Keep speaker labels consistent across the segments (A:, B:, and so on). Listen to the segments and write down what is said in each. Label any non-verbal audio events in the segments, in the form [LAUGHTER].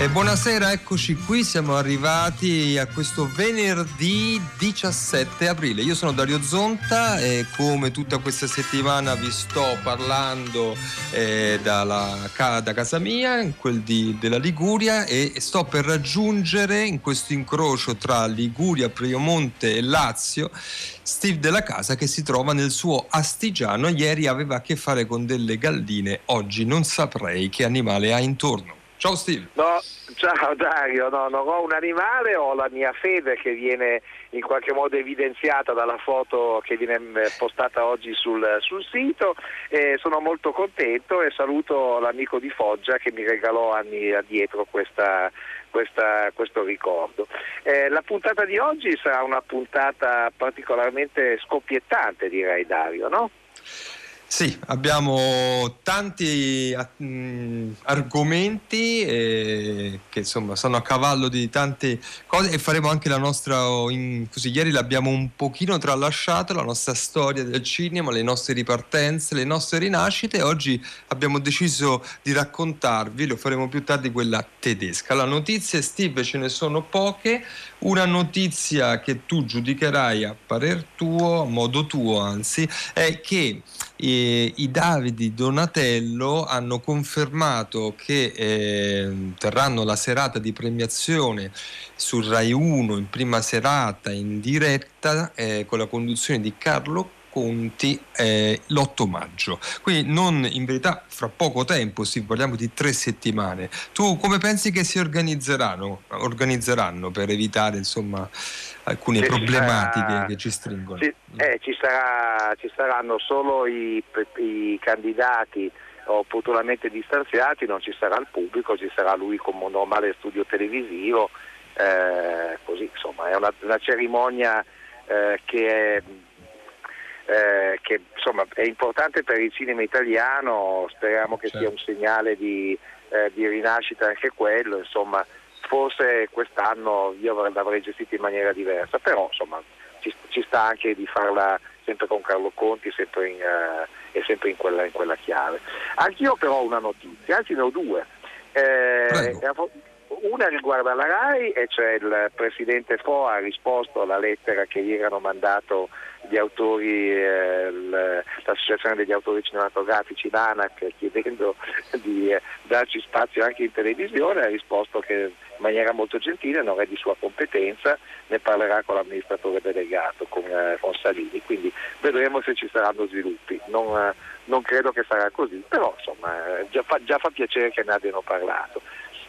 A: E buonasera, eccoci qui, siamo arrivati a questo venerdì 17 aprile. Io sono Dario Zonta e come tutta questa settimana vi sto parlando eh, dalla, da casa mia, quel di, della Liguria e sto per raggiungere in questo incrocio tra Liguria, Priomonte e Lazio Steve della casa che si trova nel suo astigiano. Ieri aveva a che fare con delle galline, oggi non saprei che animale ha intorno. Ciao Steve.
B: No, ciao Dario, no, non ho un animale, ho la mia fede che viene in qualche modo evidenziata dalla foto che viene eh, postata oggi sul, sul sito e sono molto contento e saluto l'amico di Foggia che mi regalò anni addietro questa, questa, questo ricordo. Eh, la puntata di oggi sarà una puntata particolarmente scoppiettante direi Dario, no?
A: Sì, abbiamo tanti mm, argomenti eh, che insomma sono a cavallo di tante cose e faremo anche la nostra, in, così ieri l'abbiamo un pochino tralasciato, la nostra storia del cinema, le nostre ripartenze, le nostre rinascite oggi abbiamo deciso di raccontarvi, lo faremo più tardi, quella tedesca. La notizia, Steve, ce ne sono poche, una notizia che tu giudicherai a parer tuo, a modo tuo anzi, è che eh, i Davidi Donatello hanno confermato che eh, terranno la serata di premiazione su Rai 1 in prima serata in diretta eh, con la conduzione di Carlo Conti eh, l'8 maggio. Quindi non in verità fra poco tempo, sì, parliamo di tre settimane. Tu come pensi che si organizzeranno, organizzeranno per evitare insomma alcune problematiche sarà, che ci stringono?
B: Ci, eh, ci, sarà, ci, saranno solo i, i candidati opportunamente distanziati, non ci sarà il pubblico, ci sarà lui come un normale studio televisivo, eh, così insomma è una, una cerimonia eh, che è eh, che insomma, è importante per il cinema italiano, speriamo che certo. sia un segnale di, eh, di, rinascita anche quello, insomma, forse quest'anno io l'avrei gestito in maniera diversa, però insomma, ci, ci, sta anche di farla sempre con Carlo Conti sempre in, uh, e sempre in quella, in quella, chiave. Anch'io però ho una notizia, anzi ne ho due. Eh, una riguarda la RAI e cioè il Presidente Fo ha risposto alla lettera che gli erano mandato autori, eh, l'associazione degli autori cinematografici, l'ANAC, chiedendo di eh, darci spazio anche in televisione, ha risposto che in maniera molto gentile non è di sua competenza, ne parlerà con l'amministratore delegato, con, eh, con Salini, quindi vedremo se ci saranno sviluppi. Non, eh, non credo che sarà così, però insomma eh, già fa, già fa piacere che ne abbiano parlato.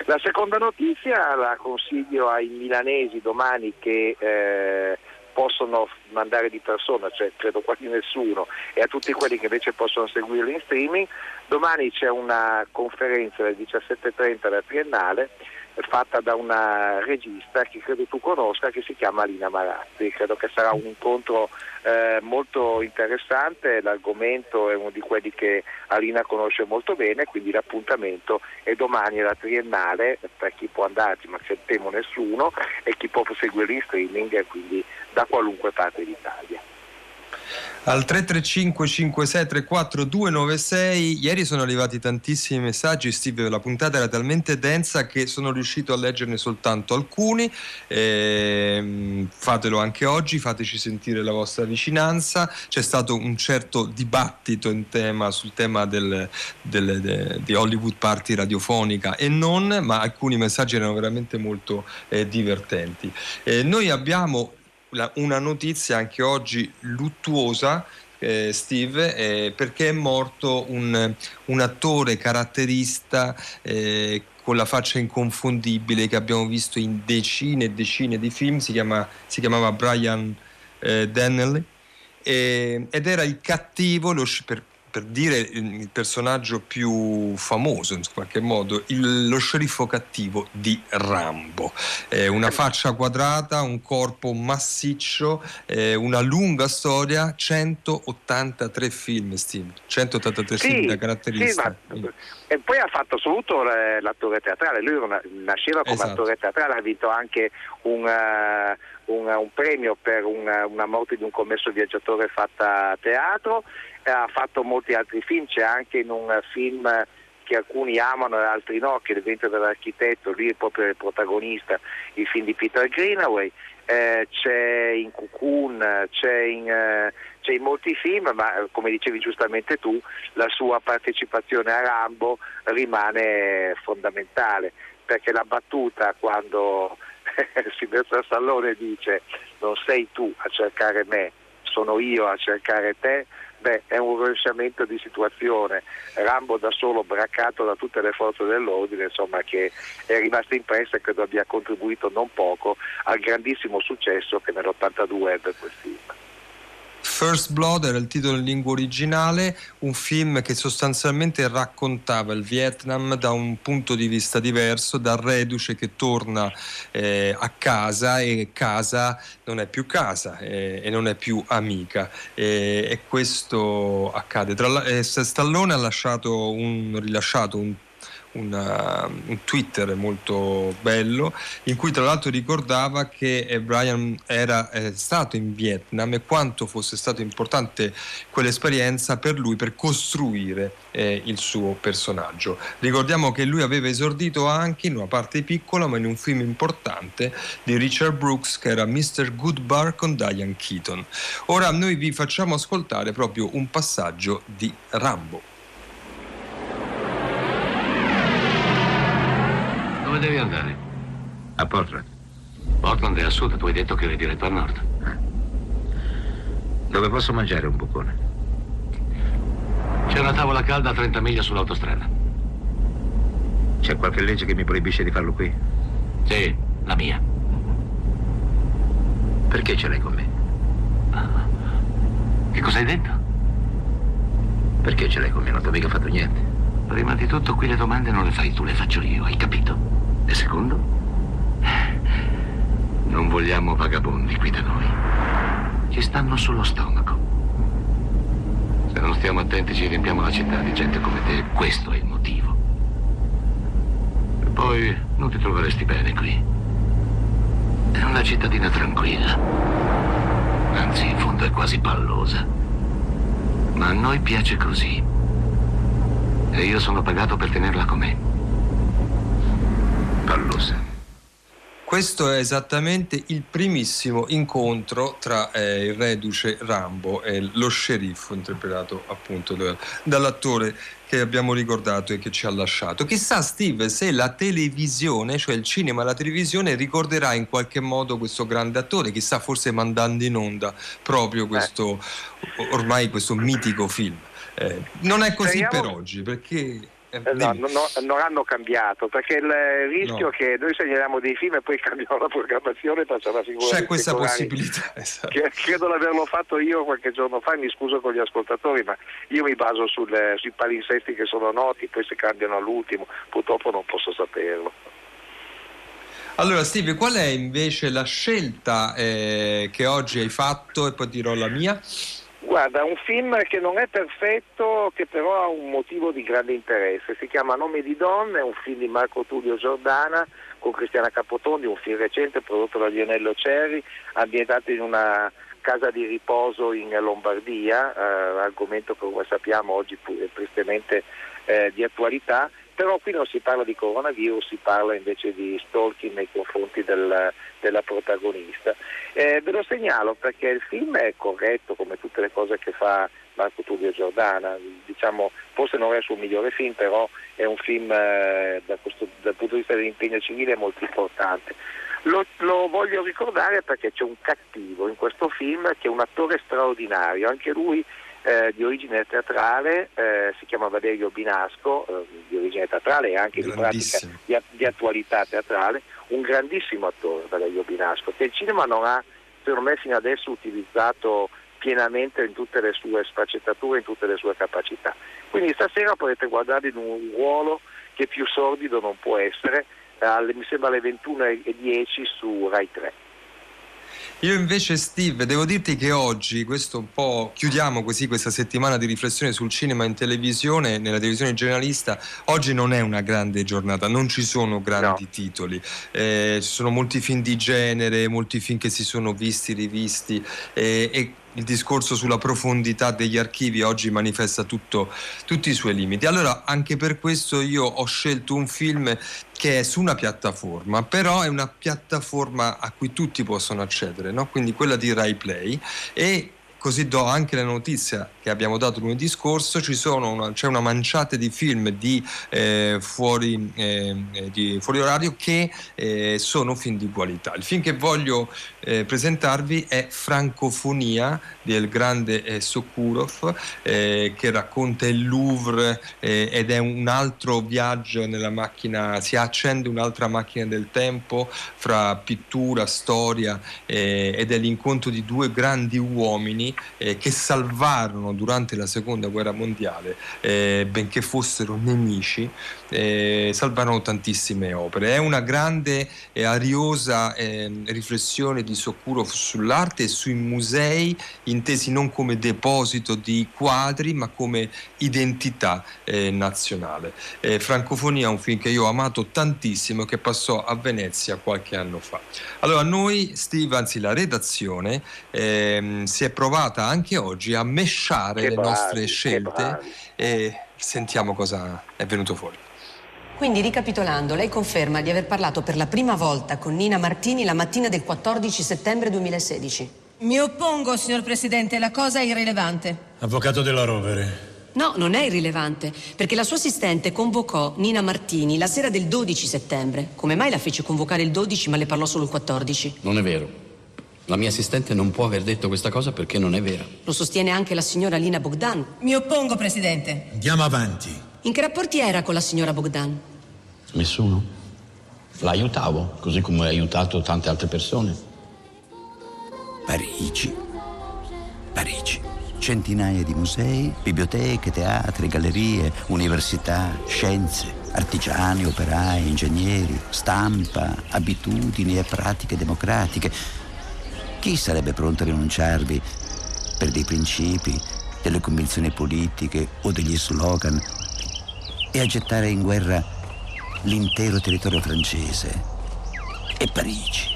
B: La seconda notizia la consiglio ai milanesi domani che eh, possono mandare di persona, cioè credo quasi nessuno, e a tutti quelli che invece possono seguirlo in streaming. Domani c'è una conferenza alle 17.30 alla Triennale fatta da una regista che credo tu conosca che si chiama Alina Marazzi. Credo che sarà un incontro eh, molto interessante, l'argomento è uno di quelli che Alina conosce molto bene, quindi l'appuntamento è domani alla Triennale per chi può andarci, ma se temo nessuno, e chi può seguire in streaming, quindi da qualunque parte d'Italia
A: al 335 5634 296 ieri sono arrivati tantissimi messaggi Steve la puntata era talmente densa che sono riuscito a leggerne soltanto alcuni. Eh, fatelo anche oggi fateci sentire la vostra vicinanza. C'è stato un certo dibattito tema, sul tema del, del, de, di Hollywood Party radiofonica e non ma alcuni messaggi erano veramente molto eh, divertenti. Eh, noi abbiamo una notizia anche oggi luttuosa eh, Steve, eh, perché è morto un, un attore caratterista eh, con la faccia inconfondibile che abbiamo visto in decine e decine di film, si, chiama, si chiamava Brian eh, Donnelly ed era il cattivo, lo, per, per dire il personaggio più famoso in qualche modo, il, lo sceriffo cattivo di Rambo. Eh, una faccia quadrata, un corpo massiccio, eh, una lunga storia, 183 film, Steve, 183
B: sì,
A: film da caratteristica.
B: Sì, e poi ha fatto soprattutto l'attore teatrale, lui nasceva come esatto. attore teatrale, ha vinto anche un, uh, un, un premio per una, una morte di un commesso viaggiatore fatta a teatro ha fatto molti altri film, c'è anche in un film che alcuni amano e altri no, che diventa dell'architetto, lui è proprio il protagonista, il film di Peter Greenaway, eh, c'è in Cocoon, c'è in, eh, c'è in, molti film, ma come dicevi giustamente tu, la sua partecipazione a Rambo rimane fondamentale, perché la battuta quando [LAUGHS] Silvestro Stallone dice non sei tu a cercare me, sono io a cercare te, Beh, è un rovesciamento di situazione. Rambo da solo braccato da tutte le forze dell'ordine, insomma, che è rimasta impressa e credo abbia contribuito non poco al grandissimo successo che nell'82 ebbe quel film.
A: First Blood era il titolo in lingua originale, un film che sostanzialmente raccontava il Vietnam da un punto di vista diverso, dal reduce che torna eh, a casa e casa non è più casa eh, e non è più amica e, questo accade. Tra, eh, Stallone ha un, rilasciato un una, un Twitter molto bello in cui tra l'altro ricordava che eh, Brian era eh, stato in Vietnam e quanto fosse stata importante quell'esperienza per lui per costruire eh, il suo personaggio. Ricordiamo che lui aveva esordito anche in una parte piccola ma in un film importante di Richard Brooks che era Mr. Goodbar con Diane Keaton. Ora noi vi facciamo ascoltare proprio un passaggio di Rambo.
C: Dove devi andare?
D: A Portland.
C: Portland è a sud, tu hai detto che eri diretto a nord. Eh.
D: Dove posso mangiare un bucone?
C: C'è una tavola calda a 30 miglia sull'autostrada.
D: C'è qualche legge che mi proibisce di farlo qui?
C: Sì, la mia.
D: Perché ce l'hai con me?
C: Che cosa hai detto?
D: Perché ce l'hai con me? Non ti ho mica fatto niente.
C: Prima di tutto qui le domande non le fai tu, le faccio io, hai capito? E secondo? Non vogliamo vagabondi qui da noi. Ci stanno sullo stomaco. Se non stiamo attenti ci riempiamo la città di gente come te. Questo è il motivo. E poi non ti troveresti bene qui. È una cittadina tranquilla. Anzi, in fondo è quasi pallosa. Ma a noi piace così. E io sono pagato per tenerla com'è
D: pallosa.
A: Questo è esattamente il primissimo incontro tra eh, il reduce Rambo e lo sceriffo, interpretato appunto da, dall'attore che abbiamo ricordato e che ci ha lasciato. Chissà, Steve, se la televisione, cioè il cinema e la televisione, ricorderà in qualche modo questo grande attore, chissà, forse mandando in onda proprio questo, ormai questo mitico film. Eh, non è così Speriamo... per oggi, perché
B: eh, eh no, no, non hanno cambiato perché il rischio no. che noi segnaliamo dei film e poi cambiamo la programmazione facciamo la figura
A: c'è questa possibilità [LAUGHS] esatto.
B: credo di averlo fatto io qualche giorno fa mi scuso con gli ascoltatori ma io mi baso sul, sui palinsesti che sono noti poi si cambiano all'ultimo purtroppo non posso saperlo.
A: Allora Steve qual è invece la scelta eh, che oggi hai fatto? E poi dirò la mia
B: Guarda, un film che non è perfetto, che però ha un motivo di grande interesse. Si chiama Nome di donne, è un film di Marco Tullio Giordana con Cristiana Capotondi, un film recente prodotto da Lionello Cerri, ambientato in una casa di riposo in Lombardia, eh, argomento che come sappiamo oggi è tristemente eh, di attualità, però qui non si parla di coronavirus, si parla invece di stalking nei confronti del, della protagonista. Eh, ve lo segnalo perché il film è corretto come tutte le cose che fa Marco Tullio Giordana, diciamo, forse non è il suo migliore film, però è un film eh, da questo, dal punto di vista dell'impegno civile molto importante. Lo, lo, voglio ricordare perché c'è un cattivo in questo film che è un attore straordinario, anche lui eh, di origine teatrale, eh, si chiama Valerio Binasco, eh, di origine teatrale e anche di pratica di, di, attualità teatrale, un grandissimo attore Valerio Binasco, che il cinema non ha per me fino adesso utilizzato pienamente in tutte le sue sfaccettature, in tutte le sue capacità. Quindi stasera potete guardare in un ruolo che più sordido non può essere, alle, mi sembra alle 21.10 su Rai 3.
A: Io invece Steve, devo dirti che oggi, questo un po' chiudiamo così questa settimana di riflessione sul cinema in televisione, nella televisione generalista, oggi non è una grande giornata, non ci sono grandi no. titoli, eh, ci sono molti film di genere, molti film che si sono visti, rivisti eh, e il discorso sulla profondità degli archivi oggi manifesta tutto, tutti i suoi limiti. Allora, anche per questo io ho scelto un film che è su una piattaforma, però è una piattaforma a cui tutti possono accedere, no? quindi quella di Rai Play e così do anche la notizia che abbiamo dato lunedì scorso, una, c'è una manciata di film di, eh, fuori, eh, di fuori, orario che eh, sono film di qualità. Il film che voglio eh, presentarvi è Francofonia del grande eh, Sokurov eh, che racconta il Louvre ed è un altro viaggio nella macchina, si accende un'altra macchina del tempo fra pittura, storia ed è l'incontro di due grandi uomini che salvarono durante la seconda guerra mondiale, eh, benché fossero nemici, eh, salvarono tantissime opere. È una grande e ariosa eh, riflessione di Sokurov sull'arte e sui musei, intesi non come deposito di quadri, ma come identità eh, nazionale. Eh, Francofonia è un film che io ho amato tantissimo, che passò a Venezia qualche anno fa. Allora, noi, Steve, anzi la redazione, ehm, si è provata anche oggi a mesciare valutare le nostre scelte e sentiamo cosa è venuto fuori.
E: Quindi, ricapitolando, lei conferma di aver parlato per la prima volta con Nina Martini la mattina del 14 settembre 2016.
F: Mi oppongo, signor Presidente, la cosa è irrilevante.
G: Avvocato della Rovere.
E: No, non è irrilevante, perché la sua assistente convocò Nina Martini la sera del 12 settembre. Come mai la fece convocare il 12 ma le parlò solo il 14?
H: Non è vero. La mia assistente non può aver detto questa cosa perché non è vera.
E: Lo sostiene anche la signora Lina Bogdan.
F: Mi oppongo, Presidente.
G: Andiamo avanti.
E: In che rapporti era con la signora Bogdan?
H: Nessuno. La aiutavo, così come ho aiutato tante altre persone.
I: Parigi. Parigi. Centinaia di musei, biblioteche, teatri, gallerie, università, scienze, artigiani, operai, ingegneri, stampa, abitudini e pratiche democratiche chi sarebbe pronto a rinunciarvi per dei principi, delle convinzioni politiche o degli slogan e a gettare in guerra l'intero territorio francese e Parigi?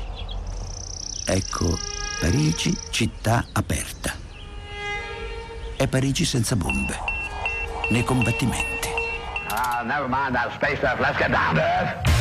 I: Ecco, Parigi città aperta. È Parigi senza bombe, nei combattimenti.
J: Ah, never mind that space stuff. Let's get down to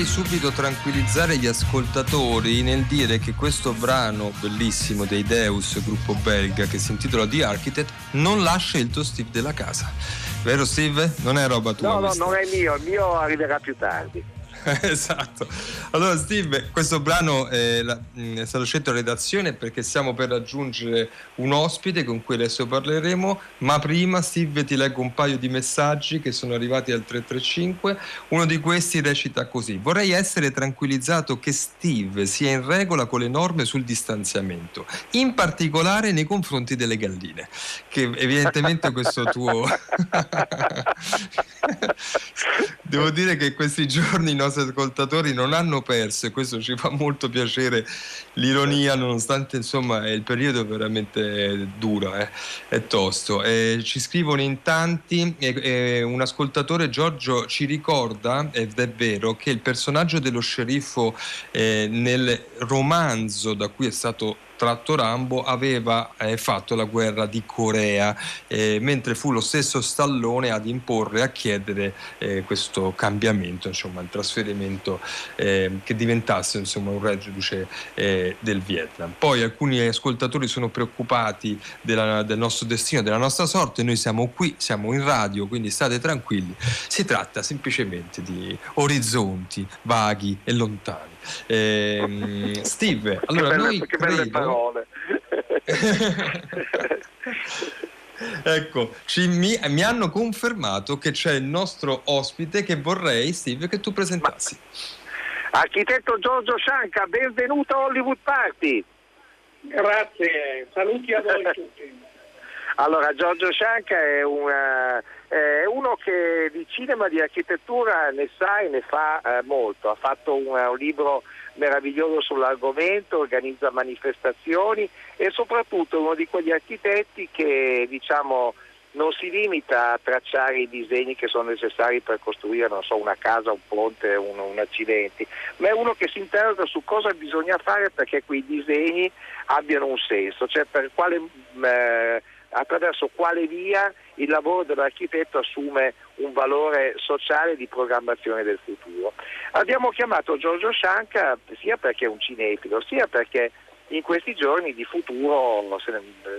A: Vorrei subito tranquillizzare gli ascoltatori nel dire che questo brano bellissimo dei Deus, gruppo belga, che si intitola The Architect, non l'ha scelto Steve della casa. Vero Steve? Non è roba tua?
B: No, no,
A: questa.
B: non è mio, il mio arriverà più tardi. [LAUGHS]
A: esatto. Allora, Steve, questo brano la, mh, è stato scelto a redazione perché stiamo per raggiungere un ospite con cui adesso parleremo. Ma prima, Steve, ti leggo un paio di messaggi che sono arrivati al 335. Uno di questi recita così: Vorrei essere tranquillizzato che Steve sia in regola con le norme sul distanziamento, in particolare nei confronti delle galline. Che evidentemente questo tuo. [LAUGHS] [LAUGHS] Devo dire che questi giorni i nostri ascoltatori non hanno perso e questo ci fa molto piacere l'ironia nonostante insomma il periodo veramente duro, eh, è tosto. Eh, ci scrivono in tanti, eh, un ascoltatore Giorgio ci ricorda, ed è vero, che il personaggio dello sceriffo eh, nel romanzo da cui è stato tratto Rambo aveva eh, fatto la guerra di Corea, eh, mentre fu lo stesso Stallone ad imporre, a chiedere eh, questo cambiamento, insomma, il trasferimento eh, che diventasse insomma, un reduce eh, del Vietnam. Poi alcuni ascoltatori sono preoccupati della, del nostro destino, della nostra sorte, noi siamo qui, siamo in radio, quindi state tranquilli, si tratta semplicemente di orizzonti vaghi e lontani. Eh, Steve, allora
B: che belle,
A: noi
B: che belle
A: credo...
B: parole. [LAUGHS]
A: ecco, ci, mi, mi, hanno confermato che c'è il nostro ospite che vorrei, Steve, che tu presentassi.
B: Ma, architetto Giorgio Scianca, benvenuto a Hollywood Party.
K: Grazie, saluti a voi [LAUGHS] tutti.
B: Allora, Giorgio Scianca è, una, è, uno che di cinema, di architettura ne sa e ne fa eh, molto. Ha fatto un, un libro meraviglioso sull'argomento, organizza manifestazioni e soprattutto è uno di quegli architetti che diciamo, non si limita a tracciare i disegni che sono necessari per costruire so, una casa, un ponte, un, un accidente, ma è uno che si interroga su cosa bisogna fare perché quei disegni abbiano un senso, cioè per quale, eh, attraverso quale via il lavoro dell'architetto assume un valore sociale di programmazione del futuro. Abbiamo chiamato Giorgio Scianca sia perché è un cinefilo, sia perché in questi giorni di futuro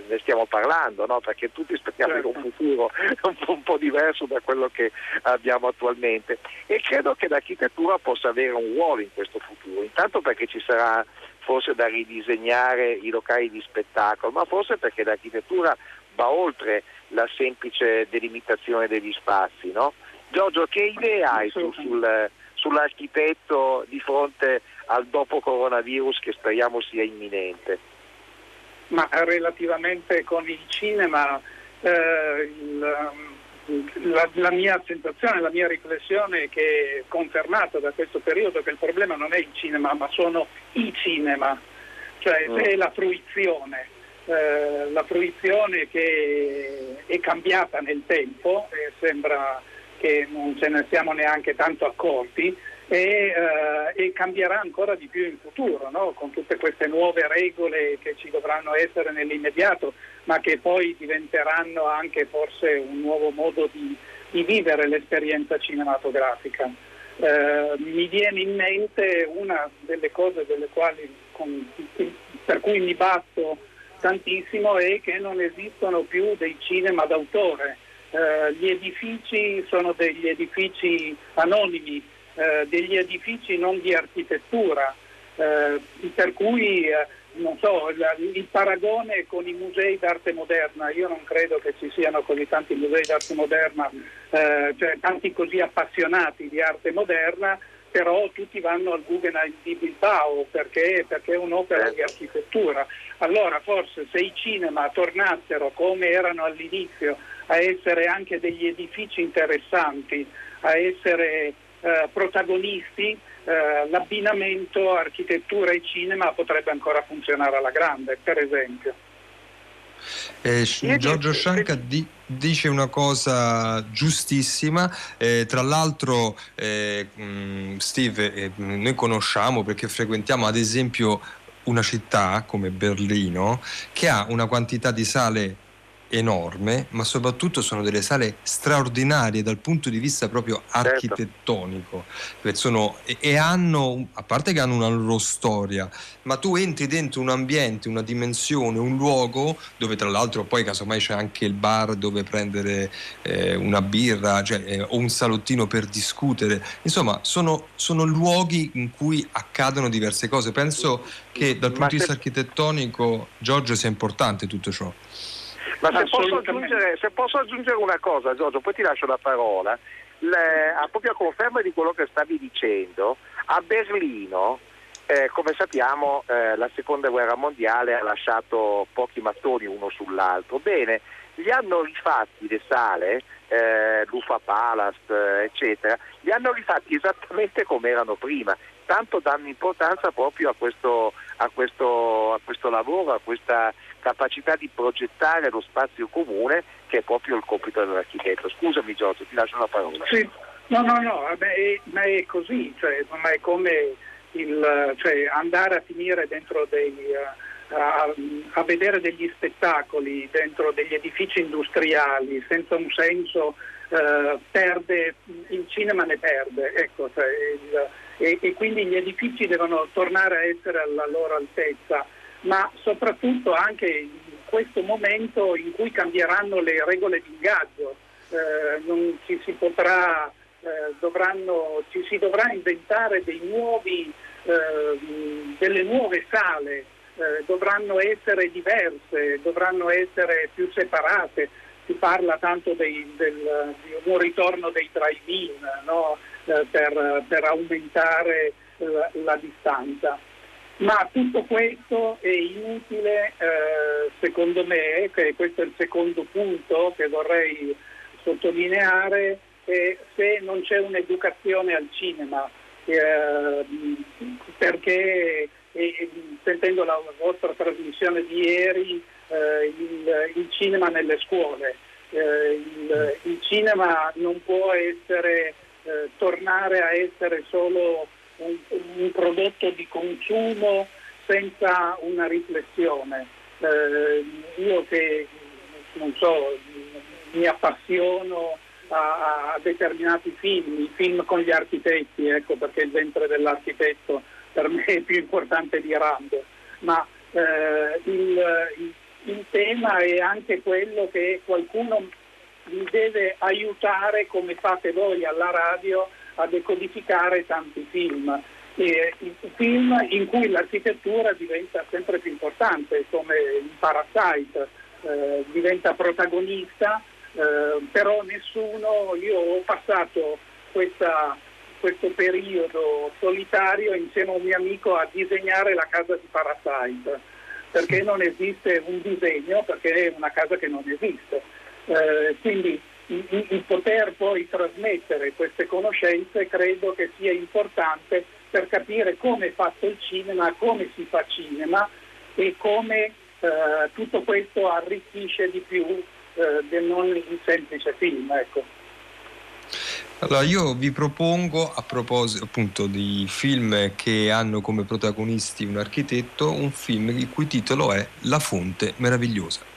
B: ne stiamo parlando, no? perché tutti speriamo certo. un futuro [LAUGHS] un po', un po' diverso da quello che abbiamo attualmente e credo che l'architettura possa avere un ruolo in questo futuro, intanto perché ci sarà forse da ridisegnare i locali di spettacolo, ma forse perché l'architettura va oltre la semplice delimitazione degli spazi. No? Giorgio, che idee hai su, sul, sull'architetto di fronte al dopo coronavirus che speriamo sia imminente?
K: Ma relativamente con il cinema, eh, il, la, la, mia sensazione, la mia riflessione è che è confermata da questo periodo che il problema non è il cinema, ma sono i cinema, cioè mm. è la fruizione eh, la fruizione che è cambiata nel tempo e sembra che non ce ne siamo neanche tanto accorti e, eh, e cambierà ancora di più in futuro no? con tutte queste nuove regole che ci dovranno essere nell'immediato ma che poi diventeranno anche forse un nuovo modo di, di vivere l'esperienza cinematografica. Eh, mi viene in mente una delle cose delle quali, con, per cui mi batto tantissimo è che non esistono più dei cinema d'autore. Eh, gli edifici sono degli edifici anonimi, eh, degli edifici non di architettura, eh, per cui eh, non so, il, il paragone con i musei d'arte moderna, io non credo che ci siano così tanti musei d'arte moderna, eh, cioè tanti così appassionati di arte moderna, però tutti vanno al Guggenheim di Bilbao perché, perché è un'opera di architettura. Allora forse se i cinema tornassero come erano all'inizio a essere anche degli edifici interessanti, a essere eh, protagonisti, eh, l'abbinamento architettura e cinema potrebbe ancora funzionare alla grande, per esempio.
A: Eh, Giorgio Scianca di, dice una cosa giustissima, eh, tra l'altro eh, Steve, eh, noi conosciamo perché frequentiamo ad esempio una città come Berlino che ha una quantità di sale enorme, ma soprattutto sono delle sale straordinarie dal punto di vista proprio
B: Certo.
A: architettonico. Sono- e, e hanno, a parte che hanno una loro storia, ma tu entri dentro un ambiente, una dimensione, un luogo dove tra l'altro poi casomai c'è anche il bar dove prendere eh, una birra cioè, eh, o un salottino per discutere. Insomma, sono, sono luoghi in cui accadono diverse cose. Penso che dal punto di vista architettonico, Giorgio, sia importante tutto ciò.
B: Ma se posso, aggiungere, se posso aggiungere una cosa, Giorgio, poi ti lascio la parola. Le- a propria conferma di quello che stavi dicendo, a Berlino, eh, come sappiamo, eh, la seconda guerra mondiale ha lasciato pochi mattoni uno sull'altro. Bene, li hanno rifatti le sale, eh, l'Ufa Palast, eh, eccetera, li hanno rifatti esattamente come erano prima. Tanto danno importanza proprio a questo, a questo, a questo lavoro, a questa capacità di progettare lo spazio comune che è proprio il compito dell'architetto. Scusami Giorgio, ti lascio la parola.
K: Sì, no, no, no, vabbè, è- ma è così, cioè, ma è come il, cioè, andare a finire dentro dei, eh, a, a vedere degli spettacoli dentro degli edifici industriali senza un senso eh, perde, il cinema ne perde, ecco, cioè, il- e, e quindi gli edifici devono tornare a essere alla loro altezza, ma soprattutto anche in questo momento in cui cambieranno le regole di ingaggio, eh, ci si potrà, eh, dovranno, ci si dovrà inventare nuovi, eh, delle nuove sale, eh, dovranno essere diverse, dovranno essere più separate. Si parla tanto dei- del- di un ritorno dei drive-in no? Eh, per, per aumentare la, la distanza. Ma tutto questo è inutile, eh, secondo me, che questo è il secondo punto che vorrei sottolineare, è se non c'è un'educazione al cinema, eh, perché eh, sentendo la vostra trasmissione di ieri, eh, il, il cinema nelle scuole, eh, il, il cinema non può essere, eh, tornare a essere solo un, un prodotto di consumo senza una riflessione. Eh, io che non so, mi appassiono a, a determinati film, i film con gli architetti, ecco perché il ventre dell'architetto per me è più importante di Rambo, ma eh, il, il- il tema è anche quello che qualcuno mi deve aiutare come fate voi alla radio a decodificare tanti film. E, i film in cui l'architettura diventa sempre più importante, come in Parasite, eh, diventa protagonista, eh, però nessuno, io ho passato questa- questo periodo solitario insieme a un mio amico a disegnare la casa di Parasite, perché non esiste un disegno, perché è una casa che non esiste. Eh, quindi il poter poi trasmettere queste conoscenze credo che sia importante per capire come è fatto il cinema, come si fa cinema e come eh, tutto questo arricchisce di più eh, del non il semplice film. Ecco.
A: Allora, io vi propongo, a proposito appunto di film che hanno come protagonisti un architetto, un film il cui titolo è La fonte meravigliosa.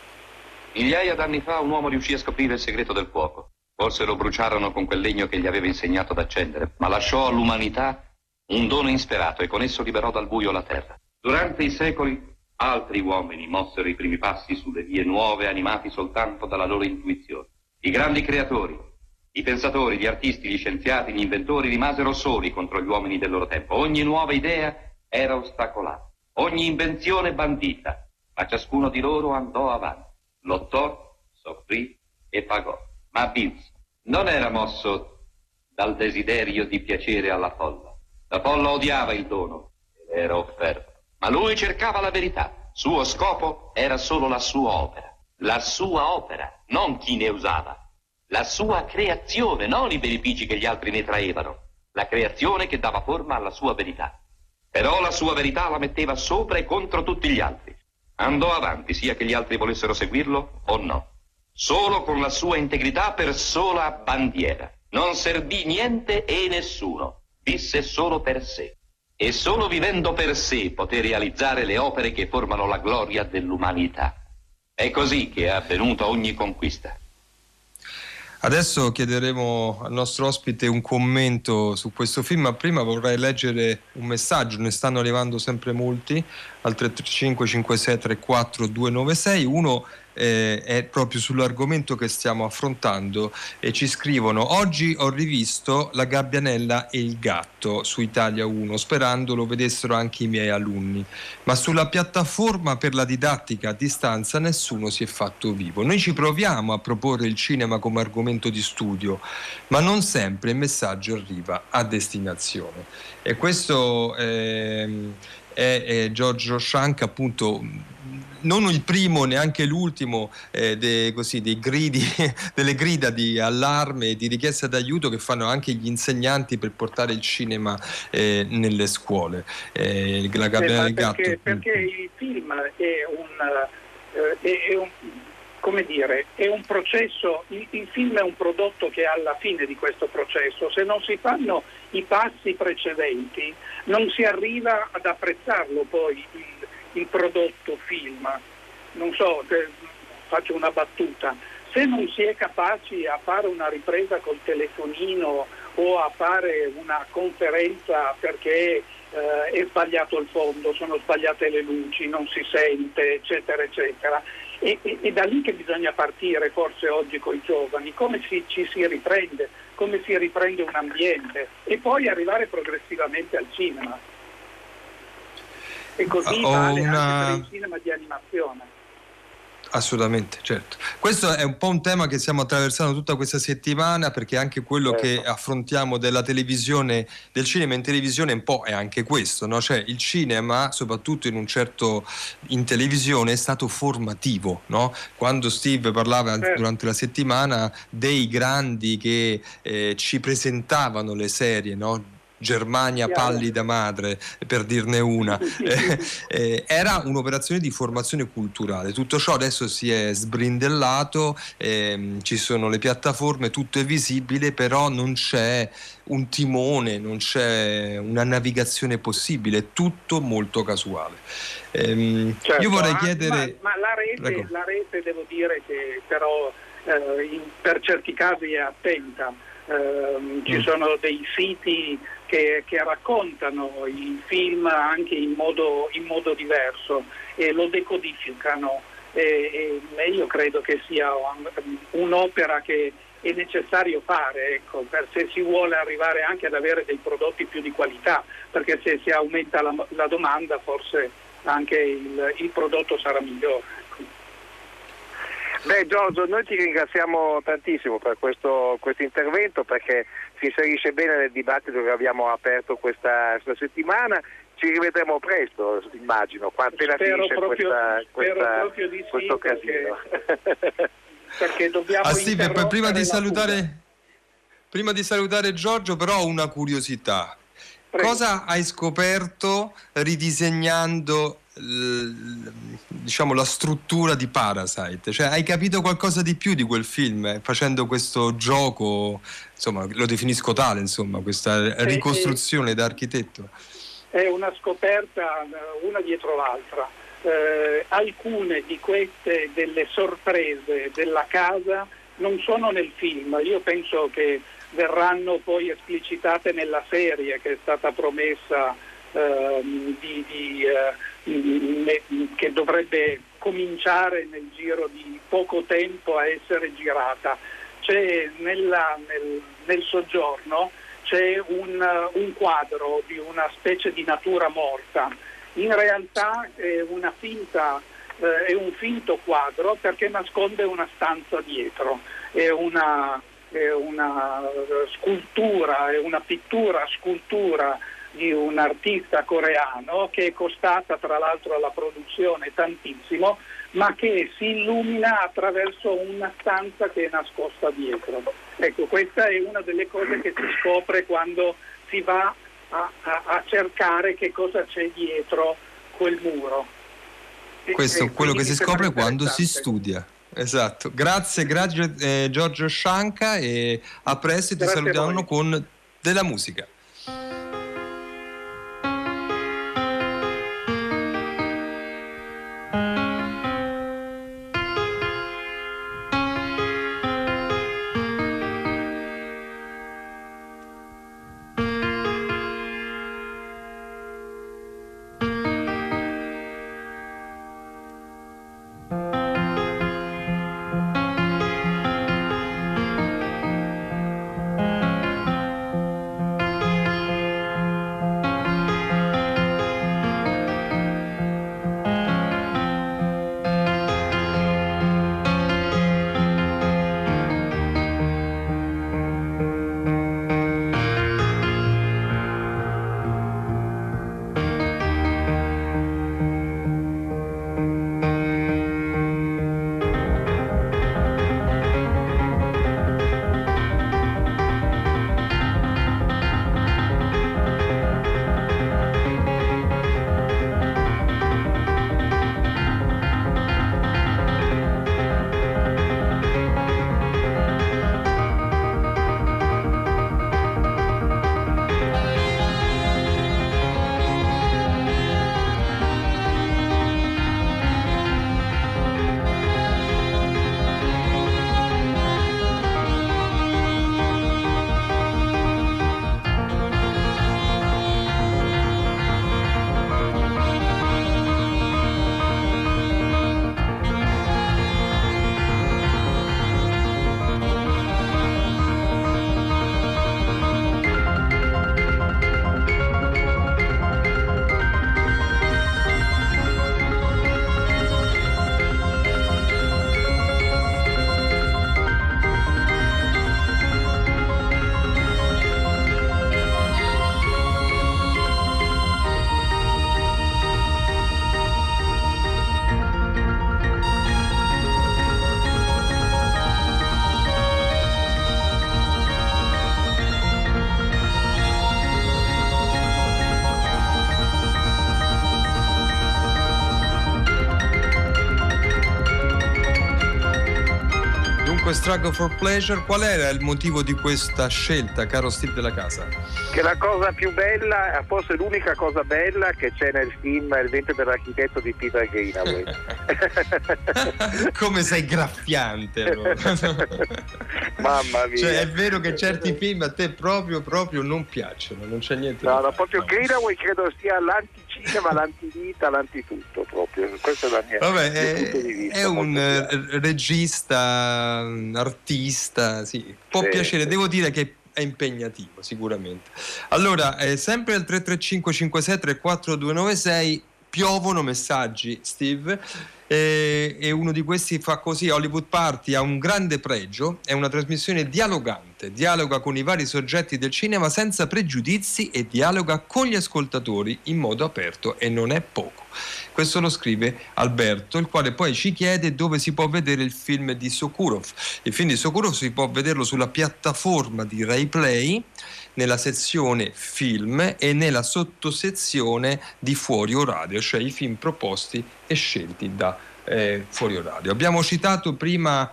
L: Migliaia d'anni fa un uomo riuscì a scoprire il segreto del fuoco. Forse lo bruciarono con quel legno che gli aveva insegnato ad accendere, ma lasciò all'umanità un dono insperato e con esso liberò dal buio la terra. Durante i secoli altri uomini mossero i primi passi sulle vie nuove animati soltanto dalla loro intuizione. I grandi creatori, i pensatori, gli artisti, gli scienziati, gli inventori rimasero soli contro gli uomini del loro tempo. Ogni nuova idea era ostacolata, ogni invenzione bandita, ma ciascuno di loro andò avanti, lottò, soffrì e pagò. Ma Vince non era mosso dal desiderio di piacere alla folla. La folla odiava il dono ed era offerto. Ma lui cercava la verità. Suo scopo era solo la sua opera. La sua opera, non chi ne usava. La sua creazione, non i benefici che gli altri ne traevano. La creazione che dava forma alla sua verità. Però la sua verità la metteva sopra e contro tutti gli altri. Andò avanti, sia che gli altri volessero seguirlo o no. Solo con la sua integrità per sola bandiera. Non servì niente e nessuno. Visse solo per sé. E solo vivendo per sé poté realizzare le opere che formano la gloria dell'umanità. È così che è avvenuta ogni conquista.
A: Adesso chiederemo al nostro ospite un commento su questo film, ma prima vorrei leggere un messaggio, ne stanno arrivando sempre molti, al 335 56 34 296. Uno eh, è proprio sull'argomento che stiamo affrontando e ci scrivono oggi ho rivisto La gabbianella e il gatto su Italia 1 sperando lo vedessero anche i miei alunni. Ma sulla piattaforma per la didattica a distanza nessuno si è fatto vivo. Noi ci proviamo a proporre il cinema come argomento di studio ma non sempre il messaggio arriva a destinazione. E questo eh, è, è Giorgio Shank appunto non il primo, neanche l'ultimo eh, de, così, dei gridi, [LAUGHS] delle grida di allarme e di richiesta d'aiuto che fanno anche gli insegnanti per portare il cinema eh, nelle scuole.
K: Eh, la Gabriele del Gatto. Perché, perché il film è un, eh, è un come dire, è un processo, il, il, film è un prodotto che è alla fine di questo processo, se non si fanno i passi precedenti non si arriva ad apprezzarlo poi il, il prodotto film. Non so, faccio una battuta, se non si è capaci a fare una ripresa col telefonino o a fare una conferenza perché eh, è sbagliato il fondo, sono sbagliate le luci, non si sente, eccetera, eccetera. E, e, e da lì che bisogna partire forse oggi con i giovani, come si, ci si riprende, come si riprende un ambiente e poi arrivare progressivamente al cinema. E così Ho vale una... anche per il cinema di animazione.
A: Assolutamente, certo. Questo è un po' un tema che stiamo attraversando tutta questa settimana perché anche quello certo. che affrontiamo della televisione, del cinema in televisione un po' è anche questo, no? Cioè il cinema, soprattutto in un certo in televisione, è stato formativo, no? Quando Steve parlava certo. durante la settimana dei grandi che eh, ci presentavano le serie, no? Germania pallida madre, per dirne una. [LAUGHS] Eh, eh, era un'operazione di formazione culturale. Tutto ciò adesso si è sbrindellato, ehm, ci sono le piattaforme, tutto è visibile, però non c'è un timone, non c'è una navigazione possibile, è tutto molto casuale. Ehm, certo, io vorrei chiedere...
K: Ma, ma la, rete, la, rete, devo dire che però eh, in, per certi casi è attenta. Eh, ci mm. sono dei siti che, che, raccontano il film anche in modo, in modo diverso e lo decodificano e, e io credo che sia un'opera che è necessario fare ecco, per se si vuole arrivare anche ad avere dei prodotti più di qualità, perché se si aumenta la, la domanda forse anche il, il prodotto sarà migliore.
B: Beh Giorgio, noi ti ringraziamo tantissimo per questo, questo intervento perché si inserisce bene nel dibattito che abbiamo aperto questa, questa settimana. Ci rivedremo presto, immagino, appena spero finisce
K: proprio,
B: questa, questa,
K: sì, questo casino. Perché, [LAUGHS] perché dobbiamo...
A: Ah sì, prima di, salutare, prima di salutare Giorgio, però una curiosità. Prego. Cosa hai scoperto ridisegnando diciamo la struttura di Parasite. Cioè hai capito qualcosa di più di quel film eh, facendo questo gioco insomma lo definisco tale insomma questa ricostruzione da architetto?
K: È una scoperta una dietro l'altra. Eh, alcune di queste delle sorprese della casa non sono nel film. Io penso che verranno poi esplicitate nella serie che è stata promessa eh, di, di eh, che dovrebbe cominciare nel giro di poco tempo a essere girata. Nella, nel, nel, soggiorno c'è un, un, quadro di una specie di natura morta. In realtà è, finta, eh, è un finto quadro perché nasconde una stanza dietro, è una, è una scultura, è una pittura, scultura di un artista coreano che è costata tra l'altro alla produzione tantissimo, ma che si illumina attraverso una stanza che è nascosta dietro. Ecco, questa è una delle cose che si scopre quando si va a, a, a cercare che cosa c'è dietro quel muro.
A: Questo è quello che si scopre quando si studia. Esatto, grazie, grazie eh, Giorgio Scianca e a presto ti salutiamo con della musica. Struggle for Pleasure. Qual era il motivo di questa scelta, caro Steve della Casa?
B: Che la cosa più bella, forse l'unica cosa bella che c'è nel film è Il vento dell'architetto di Peter Greenaway. [LAUGHS]
A: Come sei graffiante [LAUGHS] allora.
B: Mamma mia.
A: Cioè, è vero che certi film a te proprio, proprio non piacciono, non c'è niente.
B: No, no, proprio Greenaway credo sia l'anticinema, l'antivita, l'antitutto proprio. Questa è la mia
A: Vabbè,
B: è,
A: vista, è un eh, regista, artista, sì, può sì, piacere, sì. devo dire che è impegnativo sicuramente. Allora, eh, sempre al 335 56 34 296 piovono messaggi, Steve e, e, uno di questi fa così, Hollywood Party ha un grande pregio, è una trasmissione dialogante, dialoga con i vari soggetti del cinema senza pregiudizi e dialoga con gli ascoltatori in modo aperto e non è poco. Questo lo scrive Alberto, il quale poi ci chiede dove si può vedere il film di Sokurov. Il film di Sokurov si può vederlo sulla piattaforma di Rai Play nella sezione film e nella sottosezione di Fuori Orario, cioè i film proposti e scelti da eh, Fuori Orario. Abbiamo citato prima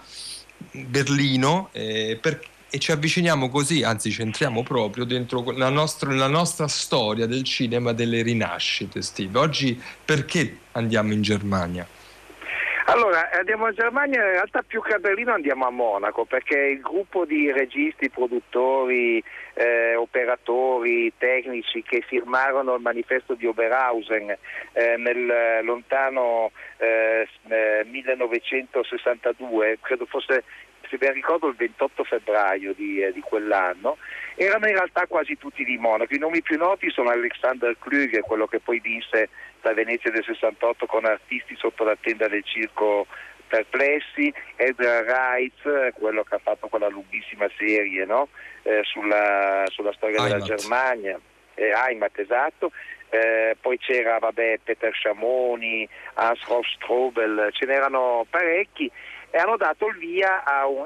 A: Berlino eh, per, e ci avviciniamo così, anzi ci entriamo proprio dentro la nostra, la nostra storia del cinema delle rinascite, Steve. Oggi perché andiamo in Germania?
B: Allora, andiamo in Germania, in realtà più che a Berlino andiamo a Monaco perché il gruppo di registi, produttori, eh, operatori, tecnici che firmarono il manifesto di Oberhausen eh, nel lontano eh, 1962, eh, credo fosse se ben ricordo il 28 febbraio di, eh, di, quell'anno, erano in realtà quasi tutti di Monaco. I nomi più noti sono Alexander Klüger, quello che poi vinse la Venezia del 68 con artisti sotto la tenda del circo perplessi, Edgar Reitz, quello che ha fatto quella lunghissima serie no? eh, sulla, sulla, storia Heimat. della Germania, eh, Heimat esatto, eh, poi c'era vabbè, Peter Sciamoni, Hans Rolf Strobel, ce n'erano parecchi e hanno dato il via a un,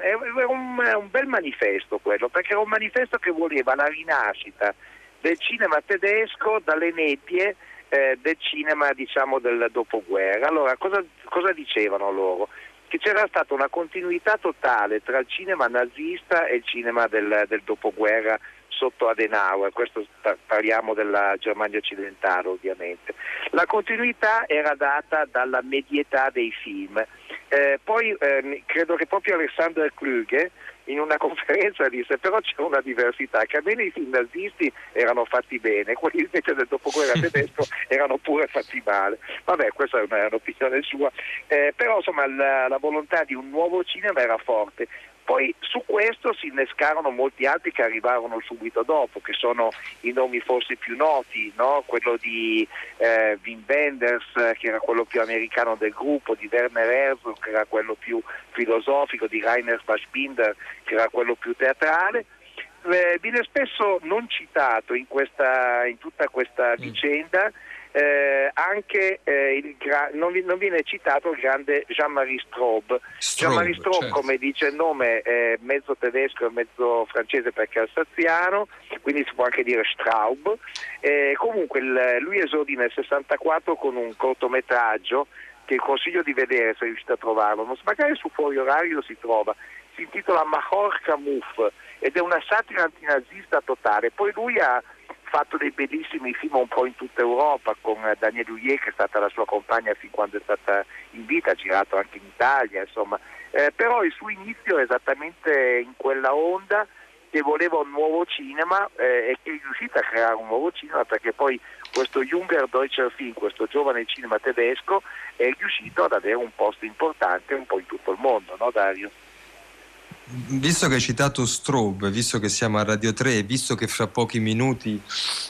B: un, un bel manifesto quello, perché era un manifesto che voleva la rinascita del cinema tedesco dalle nebbie eh, del cinema diciamo, del dopoguerra. Allora, cosa, cosa dicevano loro? Che c'era stata una continuità totale tra il cinema nazista e il cinema del, del dopoguerra sotto Adenauer, questo parliamo della Germania occidentale ovviamente. La continuità era data dalla medietà dei film. Eh, poi eh, credo che proprio Alexander Klüge in una [LAUGHS] conferenza disse però c'è una diversità, che almeno i film nazisti erano fatti bene, quelli invece del dopoguerra [LAUGHS] tedesco erano pure fatti male. Vabbè, questa è, una, è un'opinione sua, eh, però insomma la, la volontà di un nuovo cinema era forte. Poi su questo si innescarono molti altri che arrivarono subito dopo, che sono i nomi forse più noti, no? quello di eh, Wim Wenders, che era quello più americano del gruppo, di Werner Herzog, che era quello più filosofico, di Rainer Fassbinder, che era quello più teatrale. Eh, viene spesso non citato in, questa, in tutta questa mm. vicenda eh, anche eh, gra- non, vi- non, viene citato il grande Jean-Marie Straub. Jean-Marie Straub, certo. come dice il nome, è mezzo tedesco e mezzo francese perché è alsaziano, quindi si può anche dire Straub. Eh, comunque il, lui esordì nel 64 con un cortometraggio che consiglio di vedere se riuscite a trovarlo, magari su fuori orario si trova, si intitola Mahor Kamouf ed è una satira antinazista totale. Poi lui ha fatto dei bellissimi film un po' in tutta Europa con eh, Daniele Huyer che è stata la sua compagna fin quando è stata in vita, ha girato anche in Italia, insomma. Eh, però il suo inizio è esattamente in quella onda che voleva un nuovo cinema eh, e che è riuscita a creare un nuovo cinema perché poi questo Junger Deutscher Film, questo giovane cinema tedesco, è riuscito ad avere un posto importante un po' in tutto il mondo, no Dario?
A: Visto che hai citato Strobe, visto che siamo a Radio 3 e visto che fra pochi minuti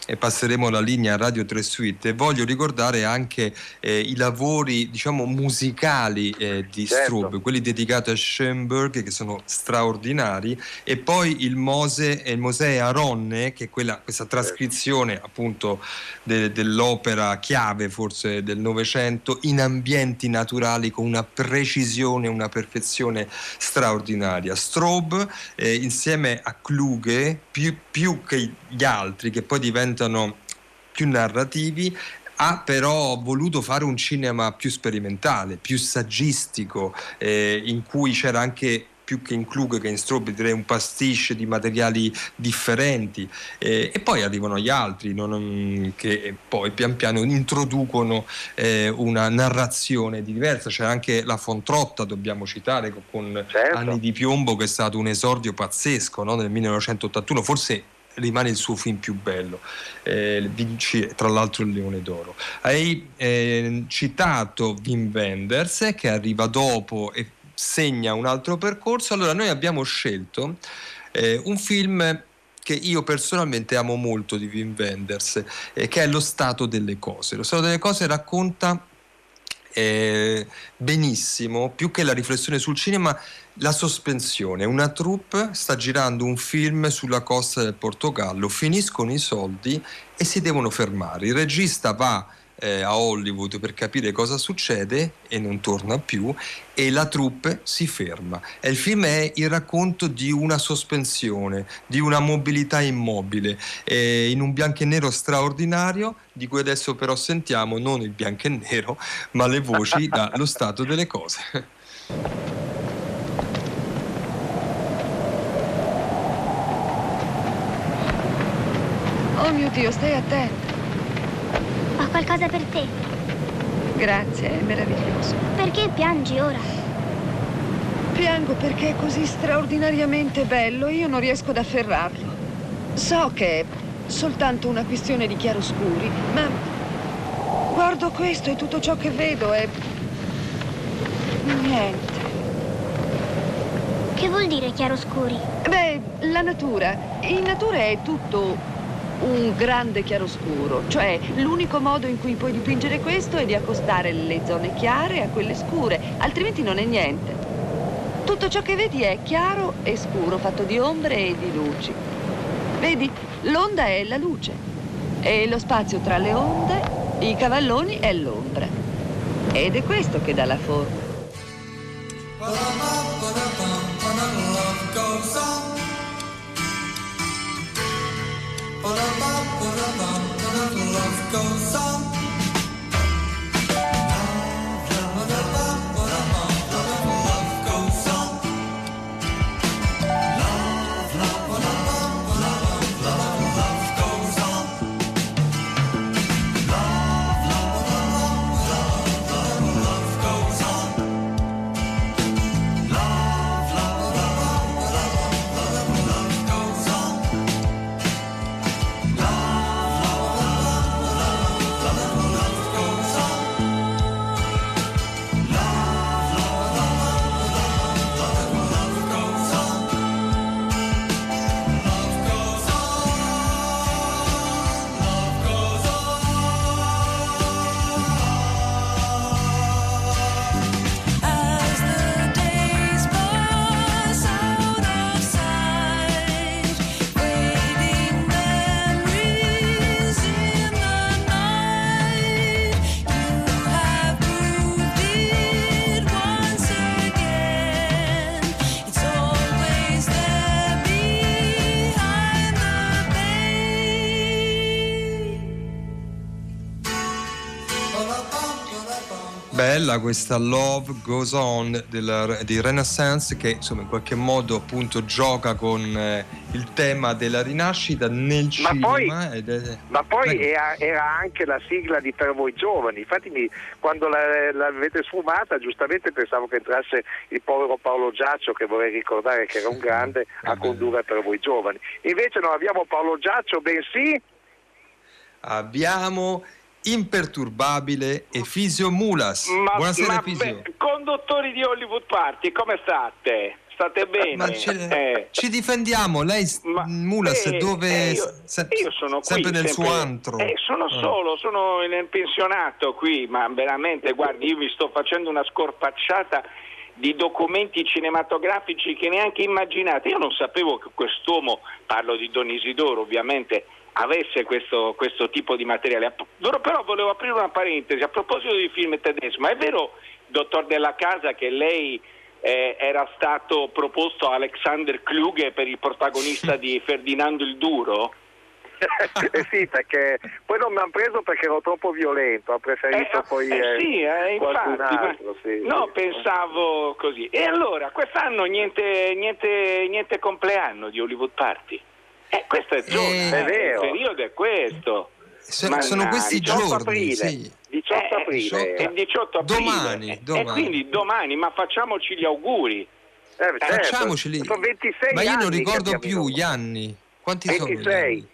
A: eh, passeremo la linea a Radio 3 Suite, voglio ricordare anche eh, i lavori diciamo, musicali eh, di certo. Strobe, quelli dedicati a Schoenberg che sono straordinari e poi il Mose e il Mosè Aronne che è quella, questa trascrizione appunto de, dell'opera chiave forse del Novecento in ambienti naturali con una precisione, una perfezione straordinaria. Strobe eh, insieme a Kluge, più, più che gli altri che poi diventano più narrativi, ha però voluto fare un cinema più sperimentale, più saggistico, eh, in cui c'era anche più che in Klug che in Strobe direi un pastiche di materiali differenti eh, e poi arrivano gli altri non, che poi pian piano introducono eh, una narrazione diversa c'è anche la Fontrotta dobbiamo citare con certo. Anni di piombo che è stato un esordio pazzesco no? nel 1981 forse rimane il suo film più bello, eh, vinci tra l'altro il Leone d'Oro. Hai eh, citato Wim Wenders che arriva dopo e segna un altro percorso, allora noi abbiamo scelto eh, un film che io personalmente amo molto di Wim Wenders, eh, che è Lo Stato delle cose. Lo Stato delle cose racconta eh, benissimo, più che la riflessione sul cinema, la sospensione. Una troupe sta girando un film sulla costa del Portogallo, finiscono i soldi e si devono fermare. Il regista va eh, a Hollywood per capire cosa succede e non torna più e la troupe si ferma. E il film è il racconto di una sospensione, di una mobilità immobile, eh, in un bianco e nero straordinario, di cui adesso però sentiamo non il bianco e nero, ma le voci [LAUGHS] dallo stato delle cose.
M: Oh mio Dio, stai attento.
N: Ho qualcosa per te.
M: Grazie, è meraviglioso.
N: Perché piangi ora?
M: Piango perché è così straordinariamente bello, io non riesco ad afferrarlo. So che è soltanto una questione di chiaroscuri, ma guardo questo e tutto ciò che vedo è... niente.
N: Che vuol dire chiaroscuri?
M: Beh, la natura. In natura è tutto un grande chiaroscuro, cioè l'unico modo in cui puoi dipingere questo è di accostare le zone chiare a quelle scure, altrimenti non è niente. Tutto ciò che vedi è chiaro e scuro, fatto di ombre e di luci. Vedi, l'onda è la luce e lo spazio tra le onde, i cavalloni è l'ombra. Ed è questo che dà la forma.
O: Love goes on.
A: Bella questa Love Goes On della, di Renaissance che insomma in qualche modo appunto gioca con eh, il tema della rinascita nel ma cinema.
B: Poi,
A: è...
B: Ma poi era, era, anche la sigla di Per voi giovani, infatti mi, quando la, l'avete sfumata giustamente pensavo che entrasse il povero Paolo Giaccio che vorrei ricordare che era un grande a condurre Per voi giovani. Invece non abbiamo Paolo Giaccio, bensì...
A: Abbiamo imperturbabile Efisio Mulas.
P: Ma,
A: Buonasera
P: ma
A: Efisio.
P: Beh, conduttori di Hollywood Party, come state? State bene?
A: Ma eh. Ci difendiamo, lei ma, Mulas eh, dove? Eh,
P: io, se, io, sono
A: sempre
P: qui,
A: nel
P: sempre,
A: suo antro.
P: Eh, sono
A: eh.
P: solo, sono nel pensionato qui, ma veramente, guardi, io mi sto facendo una scorpacciata di documenti cinematografici che neanche immaginate. Io non sapevo che quest'uomo, parlo di Don Isidoro ovviamente, avesse questo, questo, tipo di materiale. Però volevo aprire una parentesi a proposito di film tedesco, è vero, dottor Della Casa, che lei eh, era stato proposto a Alexander Kluge per il protagonista di Ferdinando il Duro?
B: eh sì, perché poi non mi hanno preso perché ero troppo violento, ho preferito
P: Eh,
B: poi
P: eh,
B: eh,
P: sì, eh, infatti, ma-
B: altro. sì,
P: no,
B: sì.
P: pensavo così. E allora, quest'anno niente, niente, niente compleanno di Hollywood Party. Eh, questa è zona,
A: Eh,
P: eh,
B: è vero.
P: il periodo è questo.
A: So- sono
P: no,
A: questi
B: 18
A: giorni,
B: aprile.
A: sì.
B: 18
P: Eh,
B: aprile.
P: È il 18 aprile.
A: Domani,
P: E-
A: domani.
P: E quindi domani, ma facciamoci gli auguri.
B: Eh, certo.
A: Facciamoceli.
B: Sono 26
A: Ma io non ricordo più gli anni. Quanti sono? gli
B: 26.
A: anni?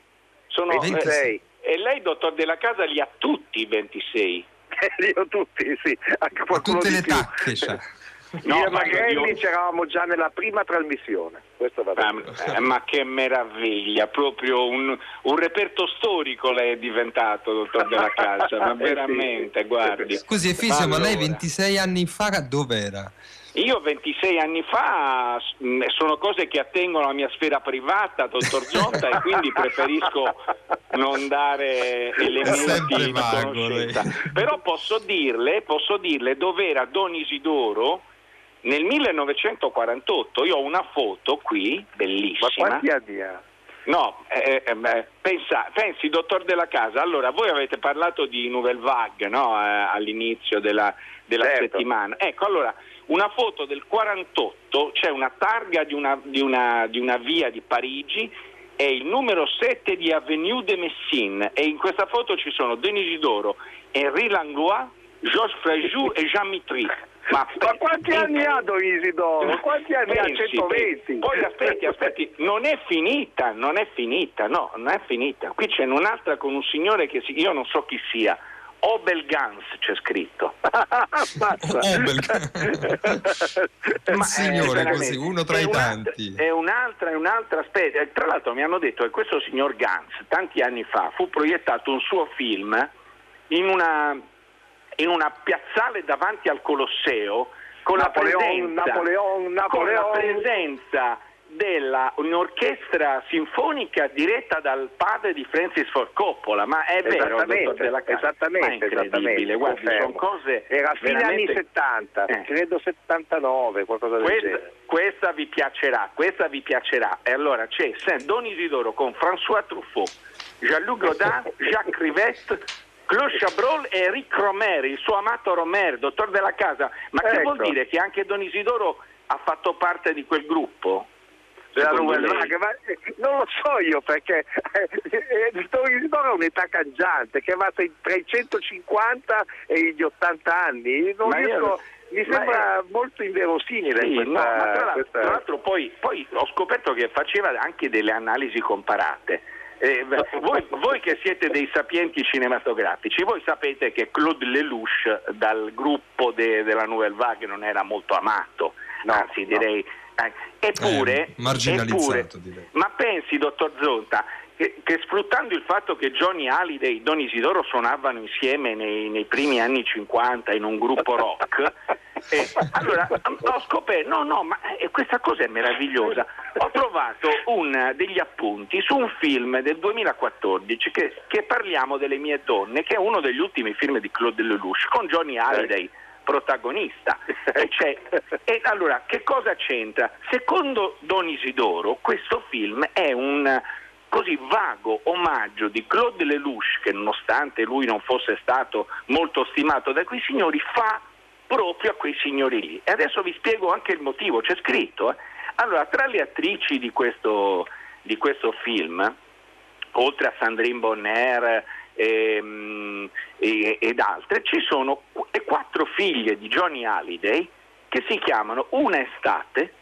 P: Sono
B: 26.
P: E lei, dottor Della Casa, li ha tutti i 26. [LAUGHS]
B: Li ho tutti, sì, anche
A: Ma
B: qualcuno
A: tutte
B: di
A: le
B: più.
A: tacche, cioè. [LAUGHS]
P: No,
B: io e
P: ma
B: Magrelli
P: io-
B: c'eravamo già nella prima trasmissione. Questo va bene.
P: Ma, eh, ma che meraviglia, proprio un, un reperto storico lei è diventato, dottor Della Casa, ma [LAUGHS]
B: Eh sì.
P: veramente, guardi.
A: Scusi, Efisio, ma lei
P: Allora,
A: 26 anni fa dov'era?
P: Io 26 anni fa mh, sono cose che attengono alla mia sfera privata, dottor Zonta, e quindi preferisco non dare elementi di conoscenza. Però posso dirle, posso dirle dove era Don Isidoro nel 1948. Io ho una foto qui,
B: Ma
P: bellissima.
B: quanti anni ha?
P: No, eh, eh, beh, pensa- pensi, dottor Della Casa, allora voi avete parlato di Nouvelle Vague no? Eh, all'inizio della, della
B: Certo.
P: settimana. Ecco, allora, una foto del 48, c'è una targa di una, di una- di una via di Parigi, è il numero 7 di Avenue de Messine e in questa foto ci sono Denis Isidoro, Henri Langlois, Georges Fréjus e Jean Mitry. Ma,
B: Ma quanti anni ha Don Isidoro? Quanti anni ha?
P: Pensi,
B: 120?
P: pensi. Poi aspetti, aspetti, non è finita, non è finita, no, non è finita. Qui c'è un'altra con un signore che si- io non so chi sia. Obel Gans c'è scritto. [LAUGHS] [LAUGHS] Ma, eh,
A: signore così, uno tra
P: è
A: i
P: un'altra-
A: tanti.
P: È un'altra, è un'altra aspetta. Eh, Tra l'altro mi hanno detto che questo signor Gans, tanti anni fa, fu proiettato un suo film in una, in una piazzale davanti al Colosseo con la
B: Napoleon,
P: presenza,
B: Napoleon,
P: con la
B: Napoleon.
P: presenza della un'orchestra sinfonica diretta dal padre di Francis Ford Coppola, ma è vero, Della Casa?
B: esattamente,
P: Ma è incredibile,
B: esattamente,
P: guardi, sono cose
B: Era fine
P: veramente-
B: anni 70,
P: Eh.
B: credo 79, qualcosa del
P: questa,
B: genere.
P: questa vi piacerà, questa vi piacerà. E allora c'è Saint Don Isidoro con François Truffaut, Jean-Luc Godin, Jacques Rivette, Claude Chabrol e Eric Romer, il suo amato Romer, dottor della casa. Ma che
B: Ecco.
P: vuol dire che anche Don Isidoro ha fatto parte di quel gruppo?
B: Vague, ma, eh, non lo so io perché eh, eh, Don Isidoro ha un'età cangiante che va tra i tra i 150 e gli 80 anni. Non
P: Ma io-
B: riesco- mi
P: ma
B: sembra
P: è-
B: molto inverosimile
P: Sì,
B: questa,
P: no, ma tra l'altro,
B: questa-
P: tra l'altro poi, poi ho scoperto che faceva anche delle analisi comparate. Eh, voi, voi che siete dei sapienti cinematografici, voi sapete che Claude Lelouch dal gruppo de- della Nouvelle Vague non era molto amato, anzi direi... eh, eppure,
A: Eh, marginalizzato,
P: eppure-
A: direi.
P: ma pensi, dottor Zonta, che, che sfruttando il fatto che Johnny Hallyday e Don Isidoro suonavano insieme nei, nei primi anni 50 in un gruppo rock, [LAUGHS] eh, allora ho scoperto, no, no, ma eh, questa cosa è meravigliosa. Ho trovato un- degli appunti su un film del 2014 che, che parliamo delle mie donne, che è uno degli ultimi film di Claude Lelouch, con Johnny Hallyday protagonista. C'è- e allora, che cosa c'entra? Secondo Don Isidoro, questo film è un così vago omaggio di Claude Lelouch, che nonostante lui non fosse stato molto stimato da quei signori, fa proprio a quei signori lì. E adesso vi spiego anche il motivo, c'è scritto. eh. Allora, tra le attrici di questo, di questo film, oltre a Sandrine Bonner ehm, e- ed altre, ci sono le quattro figlie di Johnny Hallyday che si chiamano una estate,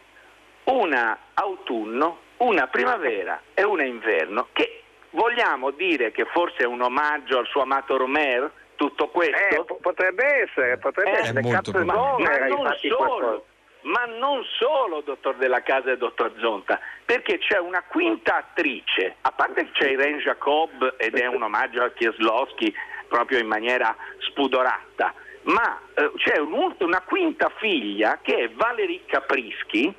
P: una autunno, una primavera e una inverno, che vogliamo dire che forse è un omaggio al suo amato Romer, tutto questo?
B: Eh, po- potrebbe essere, potrebbe
P: Eh,
B: essere.
A: molto
B: Captain
P: ma, ma non solo, ma non solo, dottor Della Casa e dottor Zonta, perché c'è una quinta attrice, a parte che c'è Irene Jacob ed è un omaggio a Kieslowski proprio in maniera spudorata, ma eh, c'è un- una quinta figlia che è Valerie Caprischi,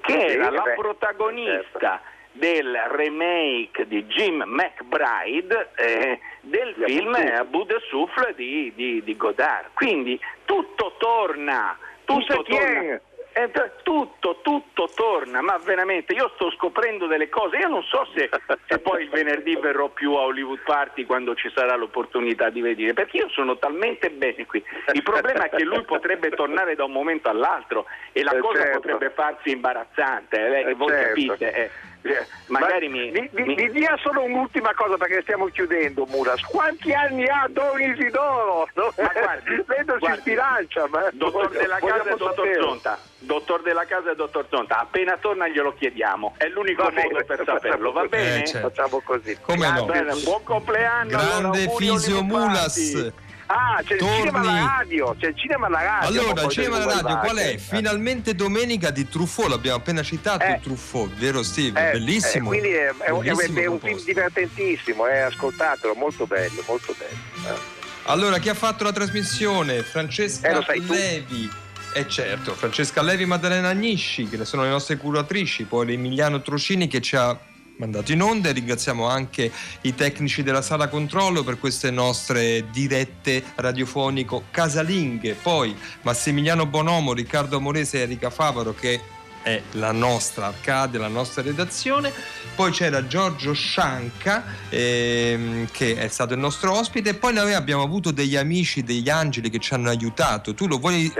P: che era la protagonista del remake di Jim McBride eh, del
B: Di
P: film. A Bout de Souffle di, di- di Godard. Quindi tutto torna, tutto torna. Eh, tutto, tutto torna, ma veramente io sto scoprendo delle cose. Io non so se, se poi il venerdì verrò più a Hollywood Party quando ci sarà l'opportunità di vedere, perché io sono talmente bene qui. Il problema è che lui potrebbe tornare da un momento all'altro e la
B: Eh,
P: cosa
B: certo.
P: potrebbe farsi imbarazzante. eh,
B: Eh,
P: voi
B: certo.
P: capite? eh. Eh, magari mi,
B: Mi, mi-
P: mi-
B: mi dia solo un'ultima cosa perché stiamo chiudendo, Muras. Quanti anni ha Don Isidoro?
P: Ma guardi, [LAUGHS]
B: Vedo si sbilancia. Ma
P: Dottor della casa e dottor. Zonta. Dottor della casa e dottor Zonta. Appena torna glielo chiediamo. È l'unico
B: Va
P: modo
B: bene,
P: per saperlo, va bene?
A: Eh, certo.
B: Facciamo così.
A: Come no?
P: bene, buon compleanno. allora,
A: Grande
P: auguri
A: Fisio Mulas.
B: Ah, c'è il
A: Torni.
B: cinema alla radio, c'è il cinema alla radio.
A: Allora, il cinema alla radio qual è?
B: Wallbach.
A: Finalmente domenica di Truffaut, l'abbiamo appena citato
B: Eh.
A: il Truffaut, vero Steve?
B: Eh,
A: Bellissimo.
B: eh, quindi è,
A: Bellissimo
B: è un film divertentissimo, eh, ascoltatelo, molto bello, molto bello. eh.
A: Allora, chi ha fatto la trasmissione? Francesca
B: Eh, sai tu.
A: Levi. E certo, Francesca Levi e Maddalena Agnisci, che sono le nostre curatrici, poi Emiliano Trocini che ci ha mandato in onda e ringraziamo anche i tecnici della sala controllo per queste nostre dirette radiofonico casalinghe. Poi Massimiliano Bonomo, Riccardo Amorese e Erika Favaro che è la nostra Arcadia, la nostra redazione. Poi c'era Giorgio Scianca ehm, che è stato il nostro ospite e poi noi abbiamo avuto degli amici, degli angeli che ci hanno aiutato. Tu lo vuoi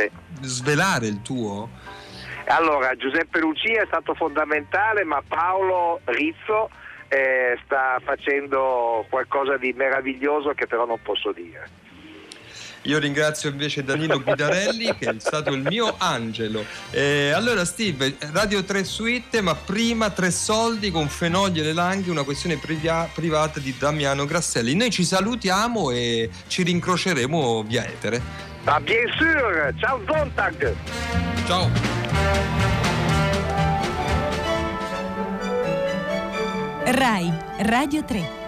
A: svelare il tuo?
B: Allora, Giuseppe Lucia è stato fondamentale, ma Paolo Rizzo eh, sta facendo qualcosa di meraviglioso che però non posso dire.
A: Io ringrazio invece Danilo Guidarelli che è stato il mio angelo. Eh, allora Steve, Radio 3 Suite, ma prima Tre Soldi con Fenogli e le Langhe, una questione privia- privata di Damiano Grasselli. Noi ci salutiamo e ci rincroceremo via etere.
B: Ah, bien sûr! Ciao Zontag!
A: Ciao!
O: RAI Radio 3